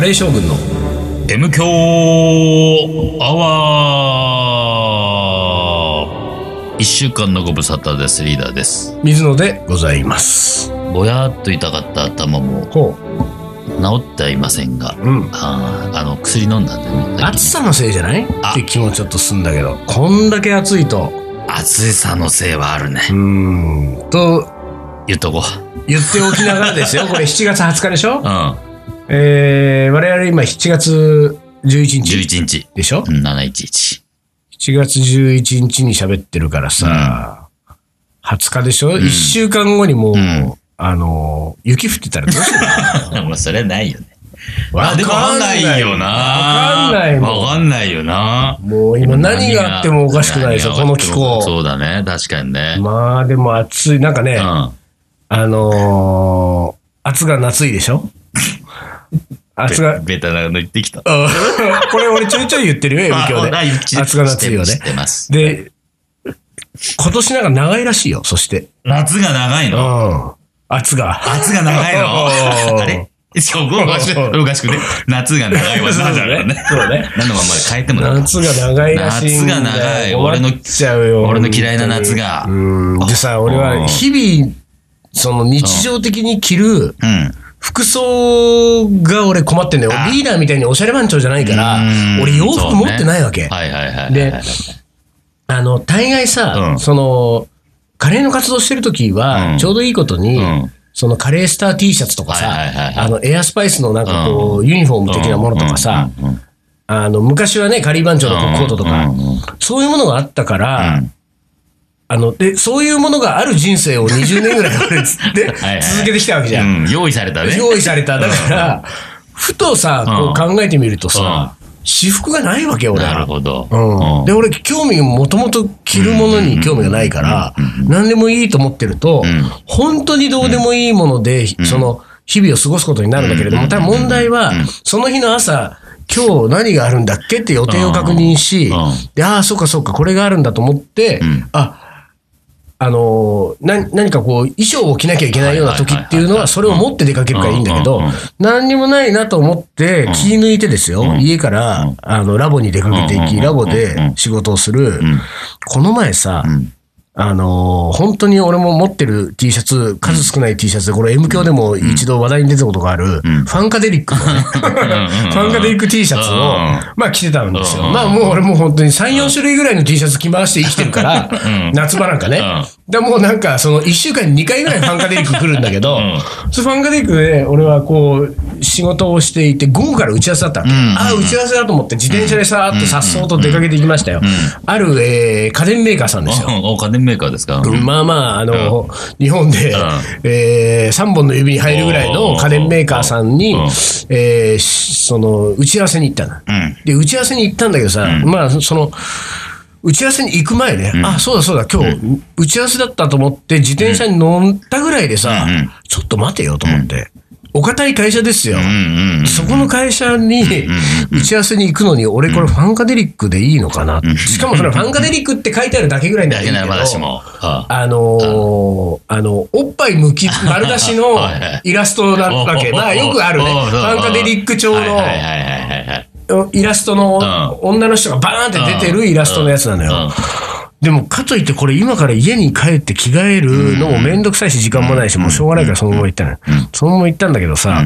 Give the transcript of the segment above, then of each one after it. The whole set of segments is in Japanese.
カレー将軍の M 強アワー一週間のご無沙汰です。リーダーです。水野でございます。ぼやっと痛かった頭もほ治ってはいませんが、う。うん。あーあの、薬飲んだんでね。暑さのせいじゃない？あって気もちょっとすんだけど、こんだけ暑いと、暑さのせいはあるねう。ーん、と言っとこ言っておきながらですよ。これ7月20日でしょ？う。うん。えー、我々今7月11日11日。でしょ？うん711。7月11日に喋ってるからさ、20日でしょ、?1 週間後にもう、んあの、雪降ってたらどうするまあ、それはないよね。わかんないよな。わかんないもん。わかんないよな。もう今何があってもおかしくないでしょ、この気候。そうだね。確かにね。まあでも暑い。なんかね、うん。あのー、暑が夏いでしょ？暑が、ベタなの言ってきた。うん これ俺ちょいちょい言ってるよ、M 響で。あ知暑が夏いよね。で、今年なんか長いらしいよ、そして。夏が長いうのん。暑が。夏が長い うんのあれ？そう、おかしく、おかしくね。夏が長いは何だろうね。そうね。何のまんまで変えても。夏が長いらしい。夏が長い終わっちゃうよ。俺の嫌いな夏がうん。でさ、俺は日々、その日常的に着るうん。服装が俺困ってんだよ。あ。リーダーみたいにおしゃれ番長じゃないからうん、俺洋服持ってないわけ。はいはいはい。で、あの、大概さ、うん。その、カレーの活動してる時は、うん。ちょうどいいことに、うん。そのカレースター T シャツとかさ、あの、エアスパイスのなんかこう、ユニフォーム的なものとかさ、あの、昔はね、カリー番長のコートとか、そういうものがあったから、うんあの、で、そういうものがある人生を20年ぐらい俺つって はいはい続けてきたわけじゃん。うん、用意されたね。用意された。だから、ふとさ、こう考えてみるとさ、私服がないわけ、俺。は。なるほど。うん、で、俺、興味がもともと着るものに興味がないから、何でもいいと思ってると、ん。本当にどうでもいいもので、その、日々を過ごすことになるんだけれども、ただ問題は、その日の朝、今日何があるんだっけって予定を確認しで、ああ、そうかそうか、これがあるんだと思ってん、あ、あのーな、何かこう、衣装を着なきゃいけないような時っていうのは、それを持って出かけるからいいんだけど何にもないなと思って、気抜いてですよ、家から、あの、ラボに出かけていき、ラボで仕事をする。この前さ、んあのー本当に俺も持ってる T シャツ、数少ない T シャツで、これ M 教でも一度話題に出たことがある、ファンカデリック。のね、ファンカデリック T シャツを、まあ着てたんですよ。まあもう俺もう本当に3、4種類ぐらいの T シャツ着回して生きてるから、夏場なんかね。でもうなんかその1週間に2回ぐらいファンカデリック来るんだけど、そのファンカデリックで俺はこう仕事をしていて、午後から打ち合わせだったわけ。ああ、打ち合わせだと思って自転車でさーっとさっそうと出かけていきましたよ。ある、えー家電メーカーさんですよ。お家電メーカーですか？まあまあ、あの、日本で、え3本の指に入るぐらいの家電メーカーさんにうん、えーしその、打ち合わせに行ったの。うん。で、打ち合わせに行ったんだけどさ、まあ、その、打ち合わせに行く前ね、あ、そうだそうだ、今日、打ち合わせだったと思って、自転車に乗ったぐらいでさ、うんうん。ちょっと待てよと思って。お堅い会社ですよ。うんうん。そこの会社に打ち合わせに行くのに、俺これファンカデリックでいいのかな。しかもそれファンカデリックって書いてあるだけぐらいならいいけど。あ。あのーあの、おっぱいむき、丸出しのイラストなわけ。まあよくあるね。ファンカデリック調のイラストの女の人がバーンって出てるイラストのやつなのよ。でも、かといってこれ今から家に帰って着替えるのもめんどくさいし時間もないし、もうしょうがないからそのまま行ったのよ。そのまま行ったんだけどさ、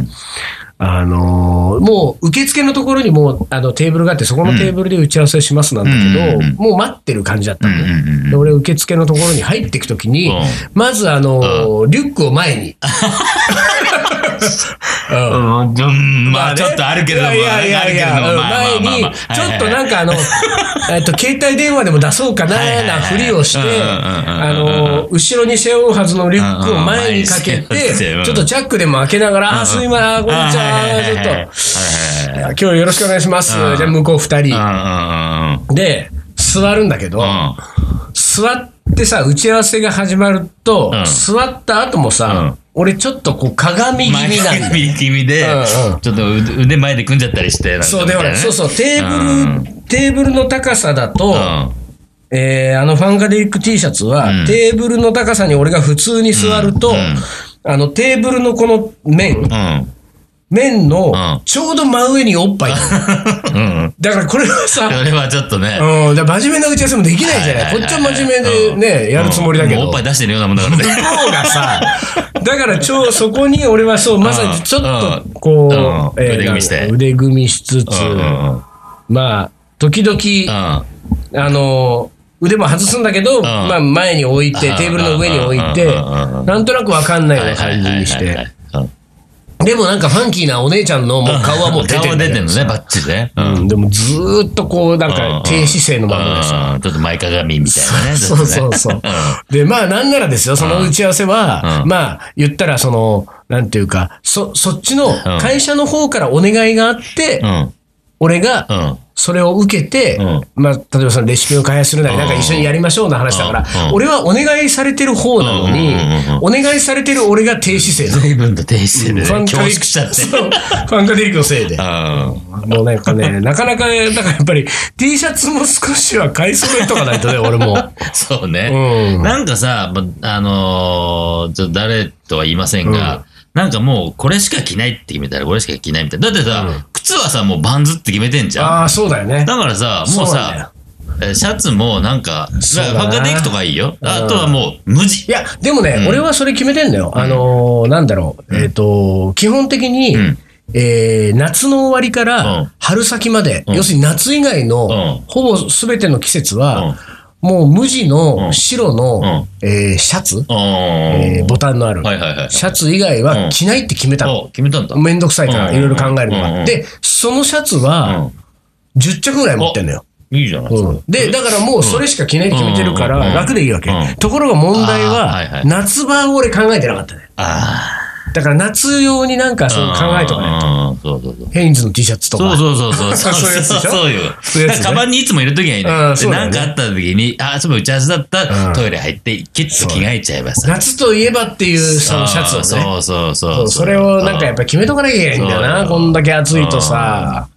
あのーもう受付のところにもうあのテーブルがあって、そこのテーブルで打ち合わせしますなんだけど、もう待ってる感じだったの。ね。で俺受付のところに入っていくときにうん、まずあのーリュックを前に。うん。うん、まあね。ちょっとあるけれども、いやいやいや前に、ちょっとなんかあの、えっと、携帯電話でも出そうかな、なふりをして、あの、後ろに背負うはずのリュックを前にかけてて、ちょっとチャックでも開けながら、あ、すいません、こんにちは、ちょっと、今日よろしくお願いします。うん。じゃあ、向こう二人。で、座るんだけど、うん。座ってさ、打ち合わせが始まると、うん。座った後もさ、うん俺ちょっとこう鏡気味なんだよ。前気味でうんうん、ちょっと腕腕前で組んじゃったりして、なんかそう、でそうそう、テーブル、うん。テーブルの高さだと、うん。えーあのファンカデリック T シャツは、うん。テーブルの高さに俺が普通に座ると、あのテーブルのこの面、うん。麺のうん。ちょうど真上におっぱい。うん。だからこれはさ、それはちょっとね。うん、真面目な打ち合わせもできないじゃない。こっちは真面目でね、やるつもりだけど。おっぱい出してるようなもんだからね。向がさ、だから超そこに俺はそう、まさにちょっとこう、うん。腕組みして。腕組みしつつ、まあ、時々、うん。あの、腕も外すんだけど、まあ前に置いて、テーブルの上に置いて、なんとなくわかんないような感じにして。でもなんかファンキーなお姉ちゃんのもう顔はもう出て顔る出てるのね、バッチリね。うんうん、でもずーっとこう、なんか低姿勢のままでさ。うんちょっと前かがみみたいなね。そうそうそう。で、まあ、なんならですよ、その打ち合わせは、うんまあ、言ったら、その、なんていうか、そ、そっちの会社の方からお願いがあって、うん。俺がう、ん。そそれを受けて、うんまあ、例えばそのレシピを開発するなり、なんか一緒にやりましょうの話だから俺はお願いされてる方なのにお願いされてる俺が低姿勢。随分と低姿勢でファンカデリックしちゃって。ファンカデリックのせいで。うん。もうなんかね、なかなか、だからやっぱり T シャツも少しは買い揃えとかないとね、俺も。そうね。うんなんかさ、まあのーちょっと誰とは言いませんが、なんかもうこれしか着ないって決めたらこれしか着ないみたいな。だってさ、靴はさ、もうバンズって決めてんじゃん。ああ、そうだよね。だからさ、もうそうなんだよさ、えシャツもなんか、そうだカデリックとかいいよ。あうんとはもう無地い。や、でもね、うん俺はそれ決めてんだよ。あのーなんだろう。えっ、と、基本的に、うんえー夏の終わりかうんら春先まで、うん要するに夏以外の、うんほぼ全ての季節は、もう無地の白の、えーシャツ、うん。えーボタンのある。シャツ以外は着ないって決めたの。お決めたんだ。めんどくさいから、うん。いろいろ考えるのが。うん。で、そのシャツうはん、10着ぐらい持ってんのよ。いいじゃない。ですかう。ん。で、だからもうそれしか着ないって決めてるから、うん。楽でいいわけ。うん。ところが問題あーはいはは、い。夏場を俺考えてなかったね。あだから夏用になんかあ。そう考えとかないと。うんそうそうそう。ヘインズの T シャツとか。そうそうそうそう。そういうやつでしょ？そうよ。そういうやつねカバンにいつも入れときゃいいね。で、なんかあった時に、あ、そういえば打ち合わせだったトイレ入って、キュッと着替えちゃえばさ。夏といえばっていうそのシャツをね。そうそうそうそうそれをなんかやっぱり決めとかなきゃいけないんだよな。そうこんだけ暑いとさ。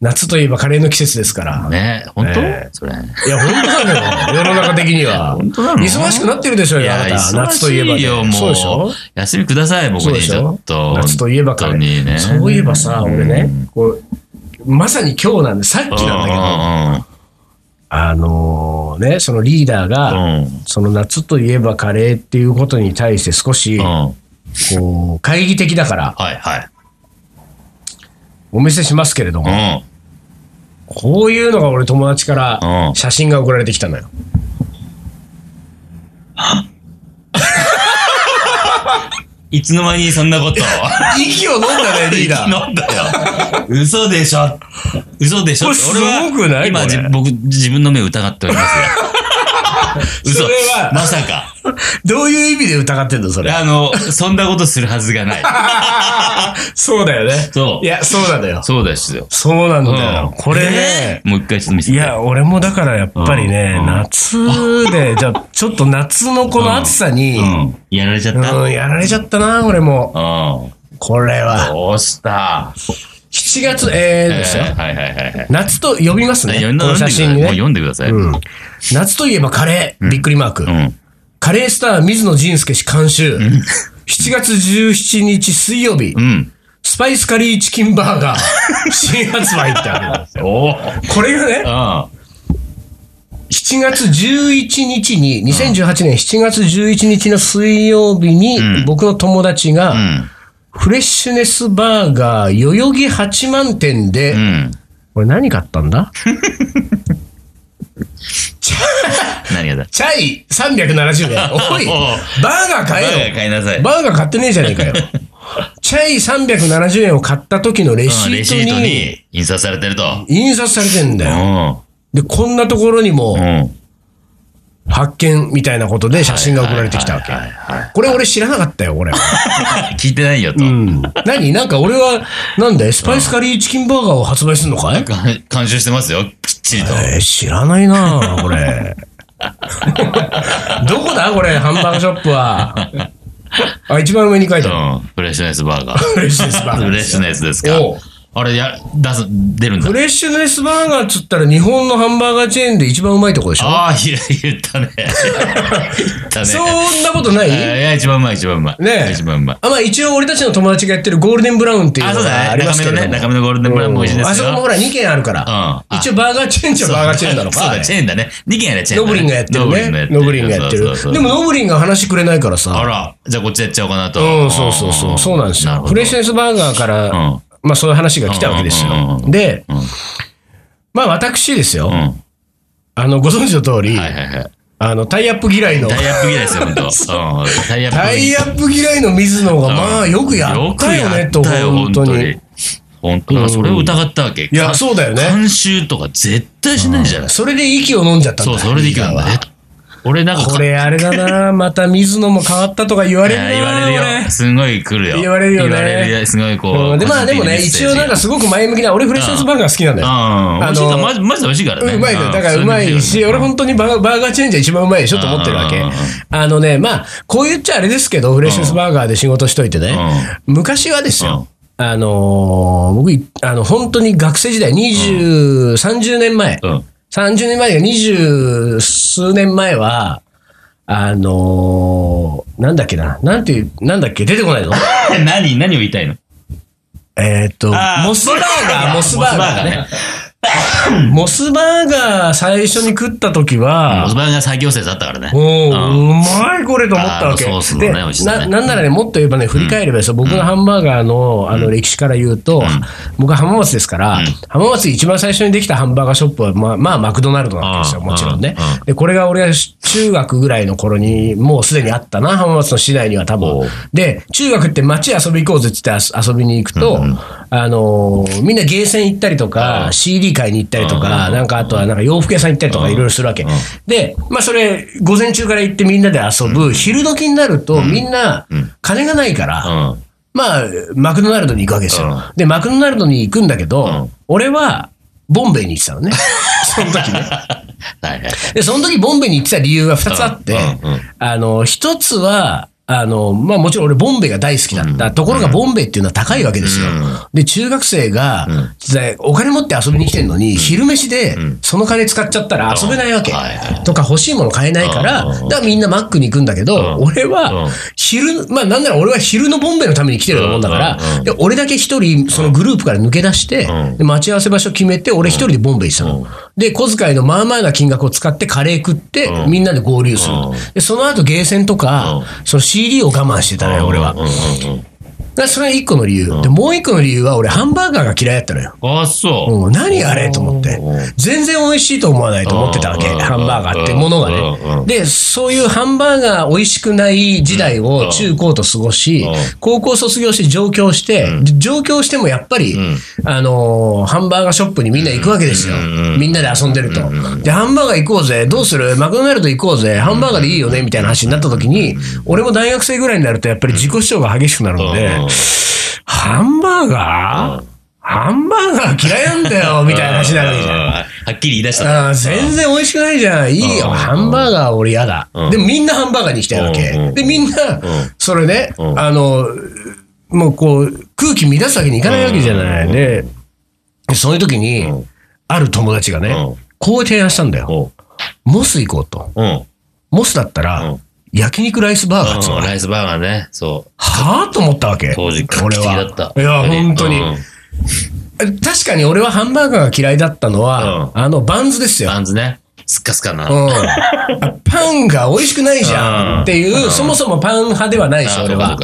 夏といえばカレーの季節ですから。ね、本当？ねそれ。いや、本当なんだよ。世の中的には。本当なの？忙しくなってるでしょうよ、あいや、なた。夏といえばいよ、もう。そうでしょ？休みください、僕にちょそうでしょ？っと。夏といえばカレ本当にね。ー。そういえばさ、俺ね、こうまさに今日なんで、さっきなんだけど、あのね、そのリーダーうが、ん。うん。その夏といえばカレーっていうことに対して少しうん。、うん。こう、懐疑的だから、はいはい。お見せしますけれども、うん。こういうのが俺友達からうん写真が送られてきたのよ。いつの間にそんなこと息を飲んだね、リーダー。飲んだよ。嘘でしょ。嘘でしょ。これすごくない今僕、自分の目を疑っておりますよ。嘘。それはまさか。どういう意味で疑ってんの、それ？あの、そんなことするはずがない。そうだよね。そういや、そうなんだよ。そうですよ。そうなんだよ。うんこれね、もう一回ちょっと見せて。いや、俺もだからやっぱりね、うん夏で、じゃあ、ちょっと夏のこの暑さに、うん。やられちゃった？うん、やられちゃったな、俺も。うん。これは。どうした？7月、えー、ですよ。えーはいはいはいはい。夏と呼びますね。この。写真にね。もう読んでください。うん。夏といえばカレー、びっくりマーク。うん。カレースター水野仁介氏監修。7月17日水曜日、うん。スパイスカリーチキンバーガー、新発売ってあるんですよ。おこれがね、あ7月11日に、2018年7月11日の水曜日に、うん僕の友達が、うん。フレッシュネスバーガー代々木八万店で、うん。これ何買ったんだ？何がだ？チャイ370円。おい、バーガー買えよ。買いなさい。バーガー買ってねえじゃねえかよ。チャイ370円を買った時のレシうんレシートートにに印刷されてると。印刷されてんだうよ。ん。で、こんなところにもうん。発見みたいなことで写真が送られてきたわけこれ俺知らなかったよ、俺は。聞いてないよと。うん。何？なんか俺は、なんだスパイスカリーチキンバーガーを発売するのかい？か監修してますよ。きっちりと。えー知らないなあこれ。どこだ？これ、ハンバーグショップは。あ、一番上に書いてある。うん。フレッシュネスバーガー。フレッシュネスバーガーフレッシュネスですか？あれや、出す、出るんだフ。レッシュネスバーガーっつったら日本のハンバーガーチェーンで一番うまいとこでしょ？ああ、言言ったね。言ったね。そんなことない？いや、一番うまい、一番うまい。ねえ一番うまい。あまあ一応俺たちの友達がやってるゴールデンブラウンっていうのが。ありますけど中身のね、中身のゴールデンブラウンも美味しいですよ。あそこもほら2軒あるから。うんあ一応バーガーチェーンじゃバーガーチェーンなのか。そうだ、チェーンだね。2軒やれ、チェーン。ノブリンがやってるね。ノブリンがやってる。でもノブリンが話くれないからあさ。ら、じゃあこっちやっちゃおうかなと。うん、そうそうそう。そうなんですよ。フレッシュネスバーガーから、んまあそういう話が来たわけですよ。でうん、まあ私ですよう。ん。あの、ご存知の通り、はいはいはい。あの、タイアップ嫌いの、タイアップ嫌いですよ、本当。うんタイアップ嫌いの水野が、まあよくやったよね、と、本当に。。本当それを疑ったわけ。いいや、そうだよね。監修とか絶対しないじゃない。それで息を飲んじゃったそう、それでいくんだね。俺なんかかこれあれだな、また水野も変わったとか言わいれるな。や言われる俺よ。すごい来るよ。言われるよね言われるよ。すごいこう。うんで、まあでもね、一応なんかすごく前向きな、俺フレッシュネスバーガー好きなんだよ。うん。美味しいから、マジマジで美味しいからね。うまいよ。だからうまいし、俺本当にバーガーチェンジャー一番うまいでしょと思ってるわけうん。あのね、まあ、こう言っちゃあれですけど、フレッシュネスバーガーで仕事しといてね、昔はですよ、あのー僕い、あの、本当に学生時代、20、30年前、うん。30年前が20数年前は、あのーなんだっけな、なんていう、なんだっけ、出てこないの？何、何を言いたいの？えーっとモスバーガー、モスバーガーねモ。モスバーガー最初に食った時は、モスバーガー作業生だったからね。おーうまいこれと思ったわけ。あーソースのねで美味しさね。ななんならね、もっと言えばね、振り返ればですよ、僕のハンバーガーのあの歴史から言うと、僕は浜松ですから、浜松で一番最初にできたハンバーガーショップは、まあ、まあ、マクドナルドなわけですよ、うん。もちろんね。うん。で、これが俺が中学ぐらいの頃に、もうすでにあったな、浜松の市内には多分。で、中学って街遊び行こうぜって言って遊びに行くと、あのーみんなゲーセン行ったりとか、CD 買いに行ったりとか、なんかあとはなんか洋服屋さん行ったりとかいろいろするわけ。で、まあそれ、午前中から行ってみんなで遊ぶ、昼時になるとみんな金がないから、うん。まあ、マクドナルドに行くわけですうんよ。で、マクドナルドに行くんだけどん、俺は、ボンベイに行ってたのね。その時ね。で、その時ボンベイに行ってた理由は2つあってあの、1つは、あの、まあもちろん俺ボンベイが大好きだった。ところがボンベイっていうのは高いわけですよ。で、中学生が、でお金持って遊びに来てんのに、昼飯でその金使っちゃったら遊べないわけ。とか欲しいもの買えないから、うん。うん。だからみんなマックに行くんだけど、うん。俺はうん。昼、まあなんなら俺は昼のボンベイのために来てるようなもんだからうん。うん、で俺だけ一人そのグループから抜け出して待ち合わせ場所決めて、俺一人でボンベイしたの。で、小遣いのまあまあな金額を使ってカレー食って、うん。みんなで合流する。うん。で、その後ゲーセンとか、その CD を我慢してたね、俺は。それが一個の理由。で、もう一個の理由は俺ハンバーガーが嫌いだったのよ。あ、そう。うん。何あれと思って。うん。全然美味しいと思わないと思ってたわけ。うん。ハンバーガーってものがうん。うん。ね。で、そういうハンバーガー美味しくない時代を中高と過ごしうん、高校卒業して上京して、上京してもやっぱり、あのー、ハンバーガーショップにみんな行くわけですよ。みんなで遊んでると。で、ハンバーガー行こうぜ。どうする？マクドナルド行こうぜ。ハンバーガーでいいよね？みたいな話になった時に、俺も大学生ぐらいになるとやっぱり自己主張が激しくなるのでうん、ハンバーガー？ハンバーガー嫌いなんだよみたいな話になるわけじゃん。はっきり言い出した。全然美味しくないじゃん。いいよ。うんハンバーガー俺嫌だうん。でもみんなハンバーガーに行きたいわけうん。で、みんな、それね、うんあの、もうこう、空気乱すわけにいかないわけじゃない。で、そういう時にうん、ある友達がねうん、こう提案したんだよ。おモス行こうと。うん。モスだったうらん、焼肉ライスバーガーっつうの？うんライスバーガーね。そう。はぁと思ったわけ。当時画俺はった。いや、本当に。うん確かに俺はハンバーガーが嫌いだったのは、あの、バンズですよ。バンズね。スッカスカな。うん、あパンが美味しくないじゃん。っていう、うん。そもそもパン派ではないでし俺は。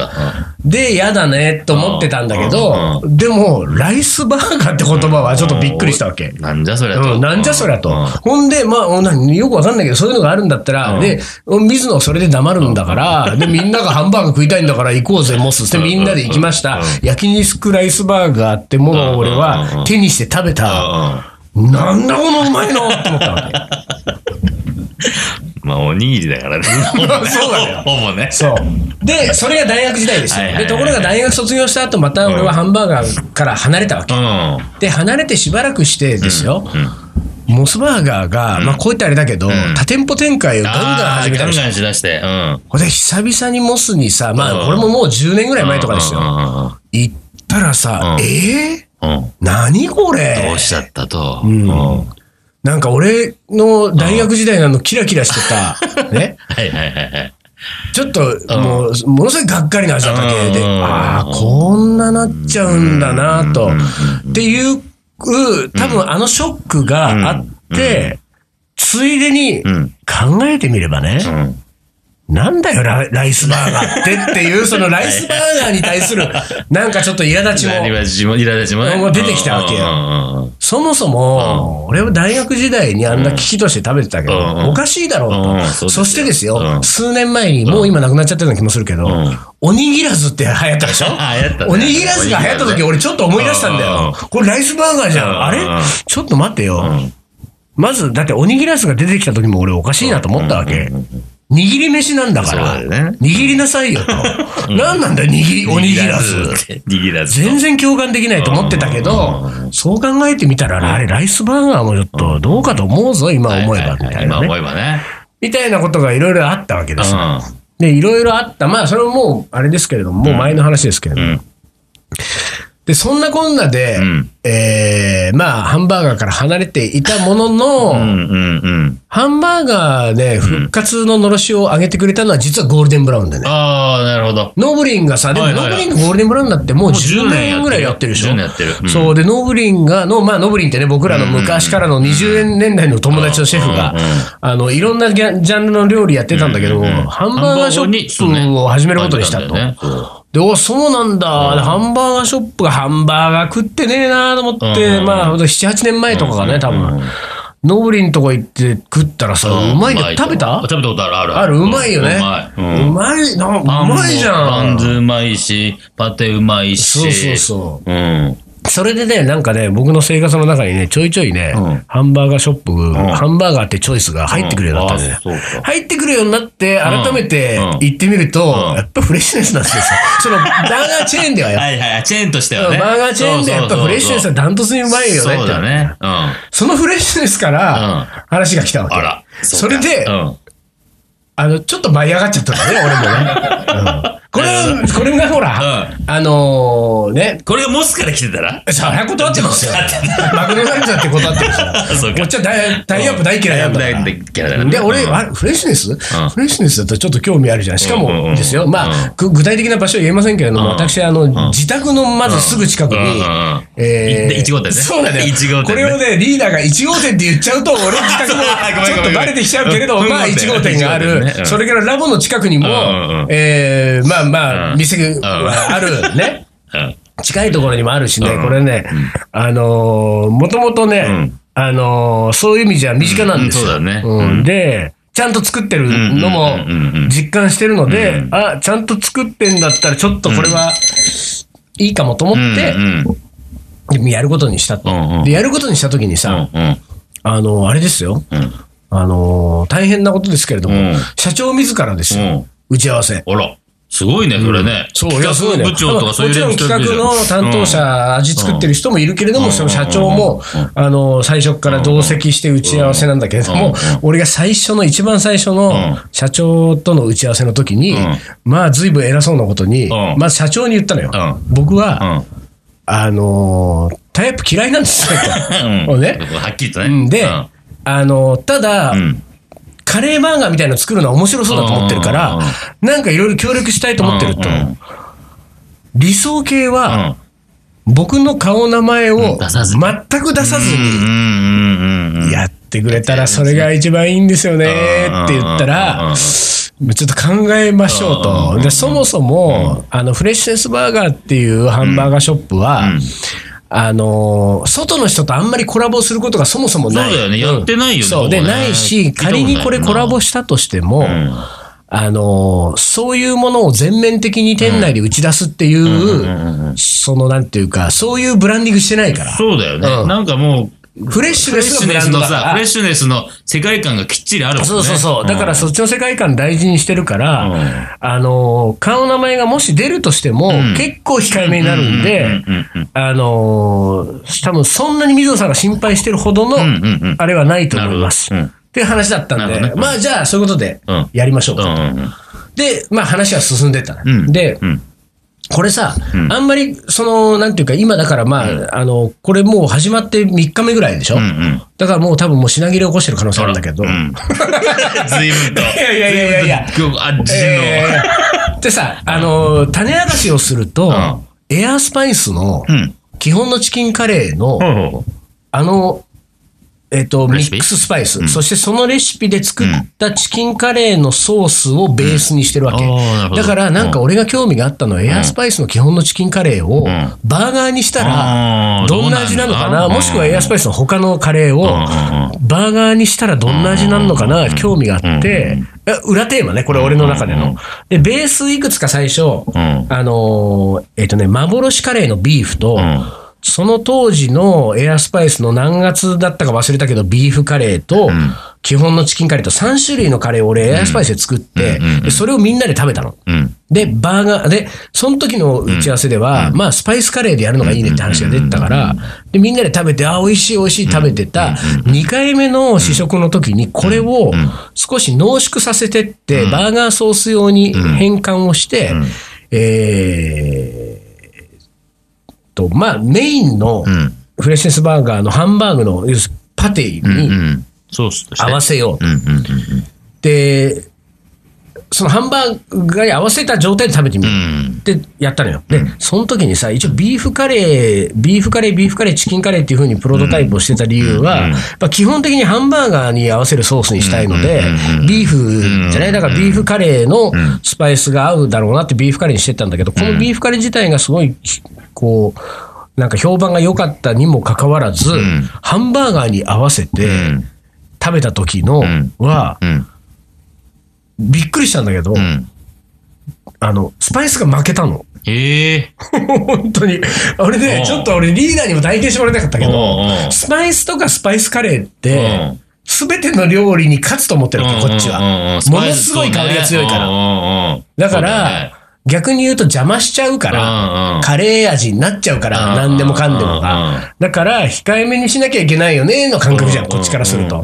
で、嫌だねと思ってたんだけど、うでも、ライスバーガーって言葉はちょっとびっくりしたわけ。うん。なんじゃそりゃと。うん、なんじゃそりゃと。うん。ほんで、まあ、なよくわかんないけど、そういうのがあるんだったら、うん。で、水野それで黙るんだから、で、みんながハンバーガー食いたいんだから行こうぜ、モス。ってみんなで行きました。焼肉ライスバーガーってものを俺は手にして食べた。なんだこのうまいのって思ったわけ。まあ、おにぎりだからね。そうだよ ほぼね。そう。で、それが大学時代ですよ。はいはいはいで、ところが大学卒業した後、また俺はハンバーガーから離れたわけ。うん。で、離れてしばらくしてですよ、モスバーガーが、まあこういったあれだけど、多店舗展開をガンガンああ、始めたでしょガンガンしだして。うん。これで久々にモスにさ、まうんあこれももう10年ぐらい前とかですよ。よ。行ったらさ、うんえー？うん。何これ？どうしちゃったと。ん。うん。なんか俺の大学時代のあのキラキラしてた、ね？はいはいはいはい。ちょっと、もう、ものすごいがっかりな味だったわけで、うん。ああ、こんななっちゃうんだな、と。っていう、多分あのショックがあって、ついでにん。考えてみればね、うん。なんだよラ、ライスバーガーってっていう、そのライスバーガーに対する、なんかちょっと苛立ちも、苛立ちも、出てきたわけよ。そもそも、俺は大学時代にあんな危機として食べてたけど、うん。おかしいだろうと。うんそしてですよ、うん。数年前に、もう今なくなっちゃってるような気もするけど、ん。おにぎらずって流行ったでしょ？おにぎらずが流行った時、俺ちょっと思い出したんだよ。これライスバーガーじゃうん。ん。あれ？うん。ちょっと待ってよ。まず、だっておにぎらずが出てきた時も俺おかしいなと思ったわけ。握り飯なんだから、握りなさいよと。何なんだよ、握り、おにぎらず。握らず。全然共感できないと思ってたけど、そう考えてみたら、あれ、ライスバーガーもちょっとどうかと思うぞ、今思えば、みたい今なね。思えばね。みたいなことがいろいろあったわけですよ。うで、いろいろあった。まあ、それももう、あれですけれども、もう前の話ですけれども。ん。で、そんなこんなで、ん。えーまあ、ハンバーガーから離れていたものの、うんうんうん。ハンバーガーで復活ののろしを上げてくれたのは実はゴールデンブラウンでね。ああ、なるほど。ノーブリンがさ、でもノーブリンがゴールデンブラウンだってもうもう10 10年ぐらいやってるでしょ？10年やってる。うん。そうで、ノーブリンが、の、まあ、ノーブリンってね、僕らの昔からの20年代の友達のシェフがうん。うんうん、あの、いろんなジャンルの料理やってたんだけど、ハンバーガーショップを始めることにしたと。で、お、そうなんだ。でハンバーガーショップがハンバーガー食ってねえなと思って、うんまあ、ほんと7、8年前とかがね、多分。ノーブリンとこ行って食ったらさ、うまいんだよ。食べた？食べたことあるある。ある、うまいよね。うまい。うまいな、うまいじゃん。パンズうまいし、パテうまいし。そうそうそう。うん。それでね、なんかね、僕の生活の中にね、ちょいちょいね、うんハンバーガーショップ、ハンバーガーってチョイスが入ってくるようになったんでねうんあそうか入ってくるようになって、改めてうん行ってみると、うんやっぱフレッシュネスなんですよ。その、バーガーチェーンではやっぱはいはい、チェーンとしてはね。バーガーチェーンでやっぱフレッシュネスはダントツにうまいよねってそうだね。うん。あそのフレッシュネスから話が来たわけ。ら。それで、うん。あの、ちょっと舞い上がっちゃったんだね、俺もね。う んこれは、これがほら、あのーね、これがモスから来てたら？そりゃ断ってますよ。マクドナルドだって断ってるし。そうか。こっちは大タイアップ大嫌いだから。大嫌いだねで、俺、うん。あフレッシュネス、フレッシュネスだったらちょっと興味あるじゃん。しかもですよ、まうん。あ、ぐ具体的な場所は言えませんけれども、うん。私、あの、自宅のまずすぐ近くにえーい1号店ね。そうだね。1号店ね。これをね、リーダーが1号店って言っちゃうと、俺の自宅も ちょっとバレてきちゃうけれど、うんまあ1号店があ1号店ねう、ん。るそれからラボの近くにもえーまあまあ、うん店があるね。うん。近いところにもあるしね、うんこれね、あのー、もともとね、んあのー、そういう意味じゃ身近なんですよ。うんそうだねで、ちゃんと作ってるのも実感してるので、うんあ、ちゃんと作ってんだったら、ちょっとこれは、いいかもと思って、うんでもやることにしたと。で、やることにしたときにさ。あのー、あれですよ。うん。あのー、大変なことですけれども、うん社長自らですよ、うん打ち合わせ。あら。すごいね、それね。そう、いや、すごいね。部長とかそういうもちろん企画の担当者、味作ってる人もいるけれども、うんその社長も、あの、最初から同席して打ち合わせなんだけれども、俺が最初の、一番最初の社長との打ち合わせの時に、んまあ、ずいぶん偉そうなことに、んまず社長に言ったのよ。う僕は、うん。あのー、タイプ嫌いなんですよ、と。うん。ね。はっきりとね。うんで、うんあの、ただ、うん。カレーバーガーみたいなの作るのは面白そうだと思ってるから、なんかいろいろ協力したいと思ってると。理想形は、うん。僕の顔名前を出さずに。全く出さずうんに。やってくれたらそれが一番いいんですよねって言ったらうん、ちょっと考えましょうと。で、そもそも、あの、フレッシュネスバーガーっていうハンバーガーショップは、あのー、外の人とあんまりコラボすることがそもそもない。そうだよねやってないよねそう。で、ないし、仮にこれコラボしたとしても、あのーそういうものを全面的に店内で打ち出すっていう、そのなんていうか、そういうブランディングしてないから。そうだよね。うんなんかもう、フレッシュネスのさ、フレッシュネスの世界観がきっちりあるもんね。そうそうそう。だからんそっちの世界観大事にしてるから、うんあのー、顔名前がもし出るとしても、ん結構控えめになるんであのー、多分そんなに水野さんが心配してるほどのあれはないと思います。うんっていう話だったんで、ねまあじゃあそういうことでうんやりましょう。うんうんうん。で、まあ話は進んでった。うんで、うん。これさ、うんあんまり、その、なんていうか、今だからまあ、あの、これもう始まって3日目ぐらいでしょ、うんうん。だからもう多分もう品切れ起こしてる可能性あるんだけど。うん。随分と。いやいやいやいやあ、自信の。えーでさ、あの、種明かしをすると、エアスパイスのうん。基本のチキンカレーの、うん。あの、えっ、と、ミックススパイス、そしてそのレシピで作ったチキンカレーのソースをベースにしてるわけ。うんだから、なんか俺が興味があったのは、エアスパイスの基本のチキンカレーをん。バーガーにしたあら、ーどんな味なのかな、もしくはエアスパイスの他のカレーをんうんバーガーにしたらどんな味なのかな、興味があって、え裏テーマね、これ俺の中での。で、ベースいくつか最初、ん。あのーえっ、とね、幻カレーのビーフと、んその当時のエアスパイスの何月だったか忘れたけど、ビーフカレーと、基本のチキンカレーと3種類のカレーを俺エアスパイスで作って、でそれをみんなで食べたの。うん。で、バーガー、で、その時の打ち合わせでは、まあ、スパイスカレーでやるのがいいねって話が出てたから、で、みんなで食べて、あ、美味しい美味しい食べてた、2回目の試食の時に、これを少し濃縮させてって、バーガーソース用に変換をして、えーと、まあ、メインのうん。フレッシュネスバーガーのハンバーグの、パティうに。合わせよううんうんうんで、そのハンバーガーに合わせた状態で食べてみうる。ん。ってやったのよ。で、その時にさ、一応ビーフカレー、ビーフカレー、ビーフカレー、チキンカレーっていう風にプロトタイプをしてた理由は、やっぱ基本的にハンバーガーに合わせるソースにしたいので、ビーフじゃない？だからビーフカレーのスパイスが合うだろうなってビーフカレーにしてたんだけど、このビーフカレー自体がすごい、こう、なんか評判が良かったにもかかわらず、ハンバーガーに合わせてん。食べた時のは、うん。びっくりしたんだけど、うん。あの、スパイスが負けたの。へえ。本当に。俺ね、うんちょっと俺リーダーにも体験してもらいたかったけどスパイスとかスパイスカレーっうてん、すべての料理に勝つと思ってるこっちは。ものすごい香りが強いから。らだから、逆に言うと邪魔しちゃうからん、カレー味になっちゃうから、うん何でもかんでもが。だから、控えめにしなきゃいけないよね、の感覚じゃん、こっちからすると。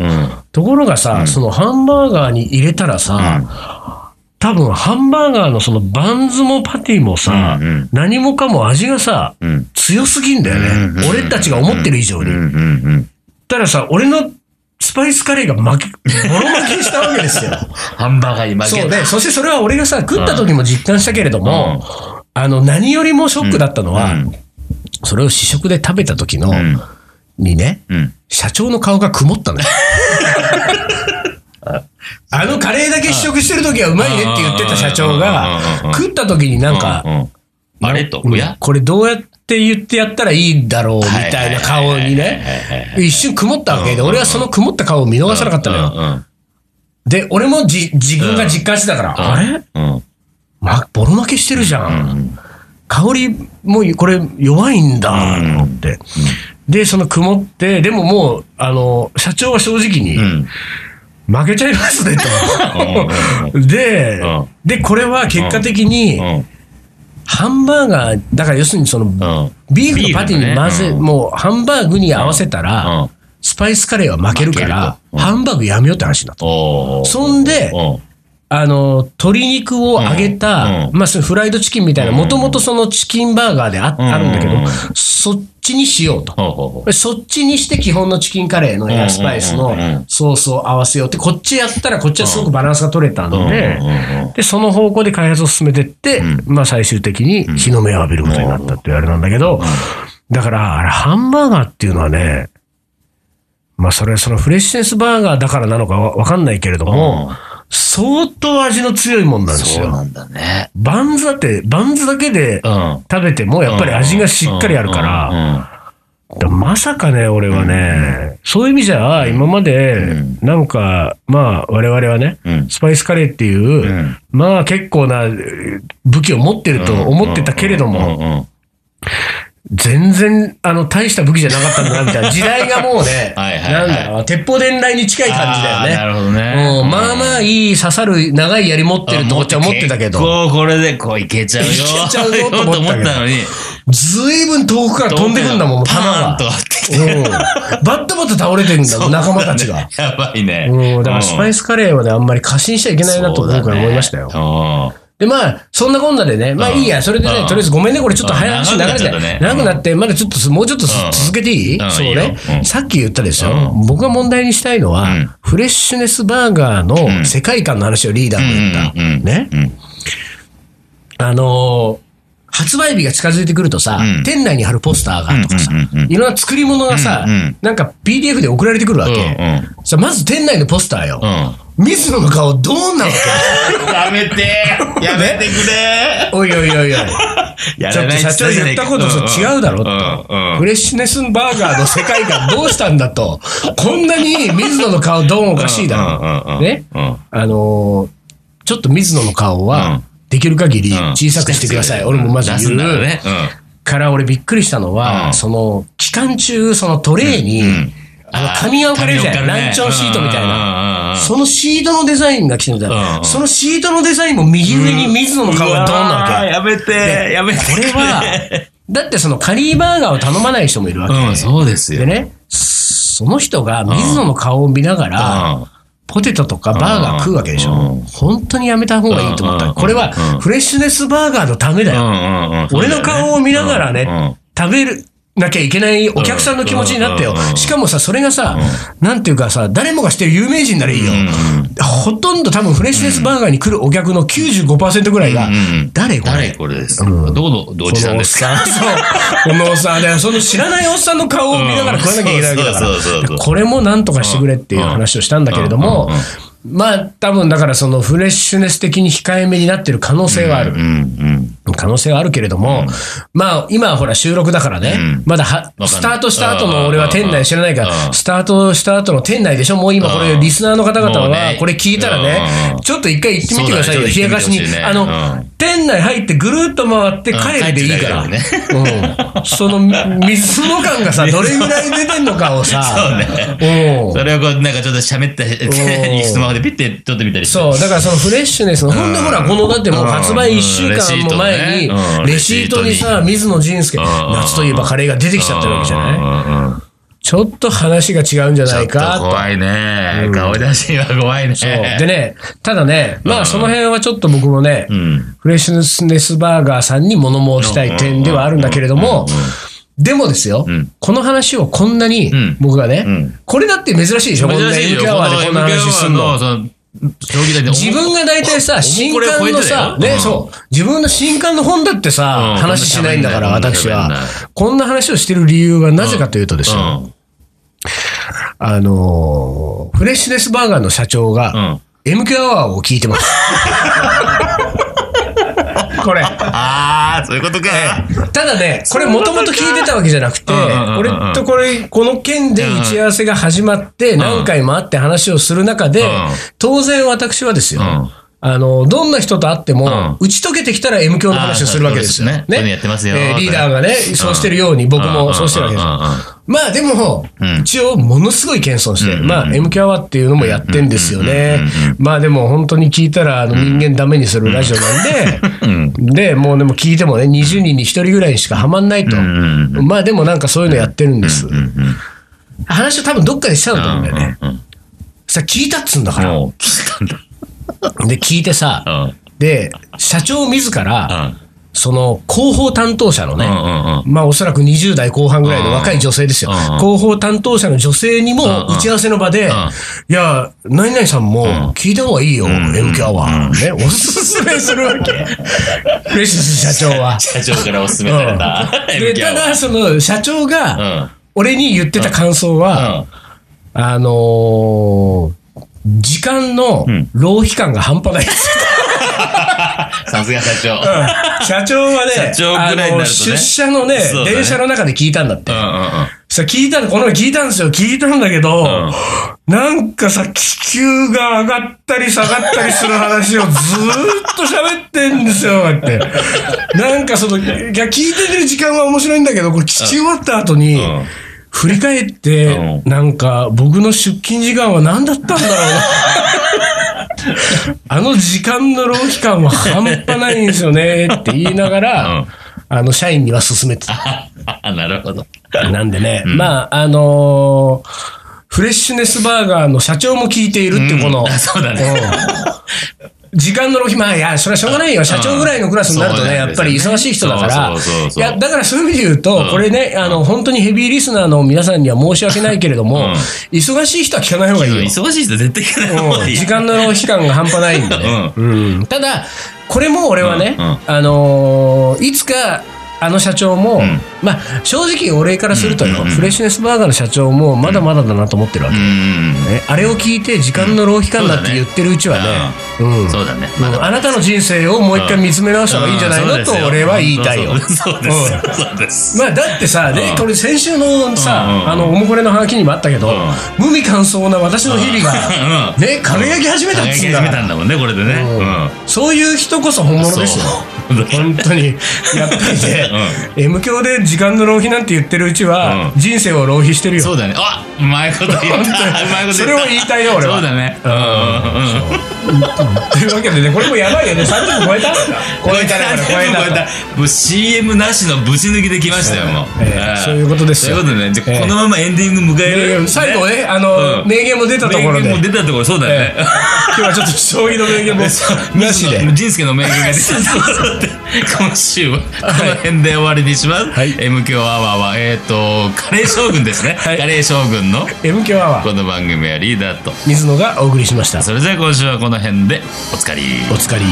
ところがさ、そのハンバーガーに入れたらさ、多分ハンバーガーのそのバンズもパティもさ何もかも味がさ、うん。強すぎんだよね。俺たちが思ってる以上に。たださ、俺のスパイスカレーが負け、ボロ負けしたわけですよ。ハンバーガーに負けそうで、そしてそれは俺がさ、食った時も実感したけれども、あの、何よりもショックだったのは、うん。それを試食で食べた時の、ん。にね、うん。社長の顔が曇ったのよ。あのカレーだけ試食してる時はうまいねって言ってた社長が食った時になんか、あれと、これどうやって言ってやったらいいんだろうみたいな顔にね、一瞬曇ったわけで、俺はその曇った顔を見逃さなかったのよ。よ。で、俺もじ自分が実感してたから、あれ？うん。ま、ボロ負けしてるじゃん。香りもこれ弱いんだ、と思って。で、その曇って、でももう、あの、社長は正直に、うん。負けちゃいますね、と。でうん、で、これは結果的に、うん。ハンバーガー、だから要するにその、うん。ビーフのパティに混ぜ、ねうん。もうハンバーグに合わせたら、うん。スパイスカレーは負けるから、ハンバーグやめようって話になった。そんでうんあの、鶏肉を揚げた、うん。うん。まあ、そのフライドチキンみたいな、もともとそのチキンバーガーであ,、んあるんだけどうん、そっちにしようと。そっちにして基本のチキンカレーのエアスパイスのうんうんうんソースを合わせようって、こっちやったらこっちはすごくバランスが取れたのでうんうんうんうん、で、その方向で開発を進めてって、まあ最終的に日の目を浴びることになったっていうあれなんだけど、だから、あれ、ハンバーガーっていうのはね、まあそれはそのフレッシュネスバーガーだからなのかわわかんないけれども、相当味の強いもんなんですよ。そうなんだね。バンズだって、バンズだけでうん。食べてもやっぱり味がしっかりあるから、ら。だまさかね、俺はね、そういう意味じゃ、今まで、なんか、まあ、我々はね、うん。スパイスカレーっていう、ん。まあ結構なえー武器を持ってると思ってたけれども、全然、あの、大した武器じゃなかったんだな、みたいな。時代がもうね、はいはいはないんだろう、鉄砲伝来に近い感じだよね。なるほどねうんまあまあいい刺さる長い槍持ってるとこっちは思ってたけど、こう、これでこういけちゃうよ。いけちゃうぞと思ったのに。ずいぶん遠くから飛んでくんだもん、パーンと。かってきて。うん。バッタバタ倒れてるんだ もん、仲間たちが。やばいね。うん、だからスパイススカレーはね、あんまり過信しちゃいけないなと今回思いましたよ。よ。で、まあ、そんなこんなでね、まあいいや、それでね、うん。とりあえずごめんね、これちょっと早話うん。流れて、長くなって、まだちょっとす、もうちょっと続けていい？うんそうね。う。ん。さっき言ったですよ。僕が問題にしたいのはうん、フレッシュネスバーガーの世界観の話をリーダーが言った。ね。うん。あのー発売日が近づいてくるとさ、うん。店内に貼るポスターがとかさ、いろんな作り物がさ、なんか PDF で送られてくるわけ。まず店内のポスターよ。うん。水野の顔どうなわけやめて やめてくれおいおいおいおい。やちょっと社長言ったことと違うだろと。うんうんフレッシュネスバーガーの世界観どうしたんだと。こんなに水野の顔どうもおかしいだろ。ねうんあのーちょっと水野の顔うはん、できる限りうん小さくしてください。俺もまず言う。ね。から俺びっくりしたのうは、んその、期間中、そのトレーに、うんあの、紙が置かれるじゃん。ランチョンシートみたいな。そのシートのデザインが来てるんだうんよ。うんそのシートのデザインも右上に水野の顔がドンなわけ。やめてでやめてこれは、だってそのカリーバーガーを頼まない人もいるわけ。うん、そうですよ。でね、その人が水野の顔を見ながら、うんポテトとかバーガー食うわけでしょうん。本当にやめた方がいいと思っうんた。これはうんフレッシュネスバーガーのためだよ。俺の顔を見ながらね、食べる。なきゃいけないお客さんの気持ちになってよしかもさ、それがさ、なんていうかさ、誰もが知ってる有名人ならいいよ。ほとんど多分フレッシュネスバーガーに来るお客の95%ぐらいが誰これ？誰これです。うんどこのおじさんですか？そう。このおっさんで、その知らないおっさんの顔を見ながら食わなきゃいけないわけだから。これもなんとかしてくれっていう話をしたんだけれどもまあ多分だからそのフレッシュネス的に控えめになってる可能性はあるうん。うん。可能性はあるけれども、まあ今はほら収録だからね、うん。まだはスタートした後の俺は店内知らないかうん。ら、スタートした後の店内でしょ？もう今これうん。リスナーの方々はこれ聞いたらねう、ん。ちょっと一回行ってみてくださいよ、冷やかしに。あのうん、店内入ってぐるっと回って帰るでいいから。うん。その水の感がさ、どれぐらい出てんのかをさ、それをこう、なんかちょっと喋った、スマホでピッて撮ってみたり。そう、だからそのフレッシュネスの、ほんでほら、このだってもう発売1週間も前にうん、レシートにさ、水野仁介、ん夏といえばカレーが出てきちゃってるわけじゃない？ちょっと話が違うんじゃないか？と。怖いね。顔出しは怖いね。そう。でね、ただね、まあその辺はちょっと僕もね、うん。フレッシュネスバーガーさんに物申したい点ではあるんだけれども、でもですよ、うんこの話をこんなにうん僕がね、うんこれだって珍しいでしょ、こんな珍しいよ MK アワーでこんな話すんの。自分が大体さ、新刊のさ、ね、そう、自分の新刊の本だってさ、うん。話しないんだから、私は。こんな話をしてる理由はなぜかというとですよ、あのー、フレッシュネスバーガーの社長が、ん。MQ アワーを聞いてます。これ。ああ、そういうことか。ただね、これもともと聞いてたわけじゃなくて、俺とこれ、この件で打ち合わせが始まって、何回も会って話をする中でうん、当然私はですようん、あの、どんな人と会っても、う打ち解けてきたら M 教の話をするわけですよ。ねそういうのやってますよえーリーダーがね、そうしてるように僕もそうしてるわけですよ。まあでもうん、一応ものすごい謙遜して、うんまあ M キャワっていうのもやってんですよね。まあでも本当に聞いたらあの人間ダメにするラジオなんで、うん。で、もうでも聞いてもね、20人に1人ぐらいにしかはまんないと。まあでもなんかそういうのやってるんです。話を多分どっかでしたんだと思うんだよね。うんさ、聞いたっつうんだから。聞いたんだ。で、聞いてさ、うん。で、社長自ら、うん。その広報担当者のね、うんうんうん。まあおそらく20代後半ぐらいの若い女性ですよ。うん広報担当者の女性にもうん打ち合わせの場で、んいや、何々さんも聞いた方がいいよ、ん MK アワー。ね、おすすめするわけ。フレッシュス社長は。社長からお勧めされた。うんで、ただ、その社長うが、ん。俺に言ってた感想は、あのー時間のうん浪費感が半端ないです。さすが社長。社長はね、出社のね電車の中で聞いたんだってうん。うんうん。さ、聞いたの、この前聞いたんですよ。聞いたんだけど、なんかさ、気球が上がったり下がったりする話をずーっと喋ってんですよ、だって。なんかその、いや、聞いてる時間は面白いんだけど、これ聞き終わった後に、うん振り返って、うなんか、僕の出勤時間は何だったんだろうな。あの時間の浪費感は半端ないんですよね、って言いながら、うん。あの、社員には勧めてた。あ、なるほど。なんでね、まあ、あのーフレッシュネスバーガーの社長も聞いているってこの、うん。あそうだね。うん 時間の浪費、まあ、いや、それはしょうがないよ。社長ぐらいのクラスになるとね、やっぱり忙しい人だから。いや、だからそういう意味で言うと、これね、あの、本当にヘビーリスナーの皆さんには申し訳ないけれども、忙しい人は聞かない方がいいよ。忙しい人絶対聞かない方がいい。うん。時間の浪費感が半端ないんでね。うん。ただ、これも俺はね、あのーいつか、あの社長も、ん。まあ、正直俺からするとよ、フレッシュネスバーガーの社長もまだまだだなと思ってるわけ。うん。ね、あれを聞いて時間の浪費感だって言ってるうちはね、うん。そうだね。うん。あなたの人生をもう一回見つめ直した方がいいんじゃないの？と俺は言いたいよ。そうです。まあだってさ、ねうん。これ先週のさ、あの、おもこれのハガキにもあったけど、無味乾燥な私の日々が、うん。ね、輝き始めたっつうんだんだもんね、これでね。うん。そういう人こそ本物ですよ。本当に。やっぱりね、M 教で時間の浪費なんて言ってるうちは、う人生を浪費してるよ。そうだね。あうまいこと言った。うまいこと言った。それを言いたいよ俺はそうだね。うんうんうん。というわけでね、これもやばいよね。30分超えた？超えたね、これ超えた。もう CM なしのぶち抜きできましたよ、もう。ええええそういうことですよそういうことでね。じゃこのままエンディング迎える。最後ね、あの、うん名言も出たところで。名言も出たところ、そうだよねええ。今日はちょっと将棋の名言もなしで。仁助の名言が出たところで、今週はこの辺で終わりにします。はい M 強アワーは、えっと、カレー将軍ですね。はいカレー将軍の M 強アワー、この番組はリーダーと。水野がお送りしました。それじゃあ今週はこのの辺でおつかり。おつかり。